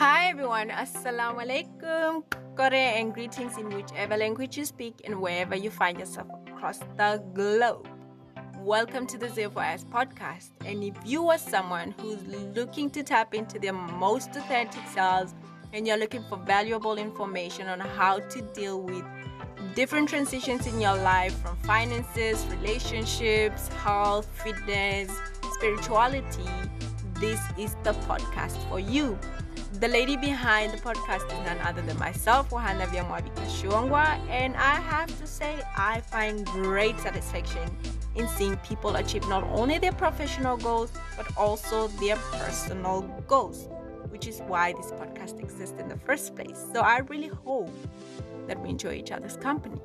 Hi everyone, Assalamu alaikum, Korea and greetings in whichever language you speak and wherever you find yourself across the globe. Welcome to the Zeal-for-Esse podcast. And if you are someone who's looking to tap into their most authentic selves and you're looking for valuable information on how to deal with different transitions in your life from finances, relationships, health, fitness, spirituality, this is the podcast for you. The lady behind the podcast is none other than myself, Wahana Viamwabika Shuangwa, and I have to say, I find great satisfaction in seeing people achieve not only their professional goals, but also their personal goals, which is why this podcast exists in the first place. So I really hope that we enjoy each other's company.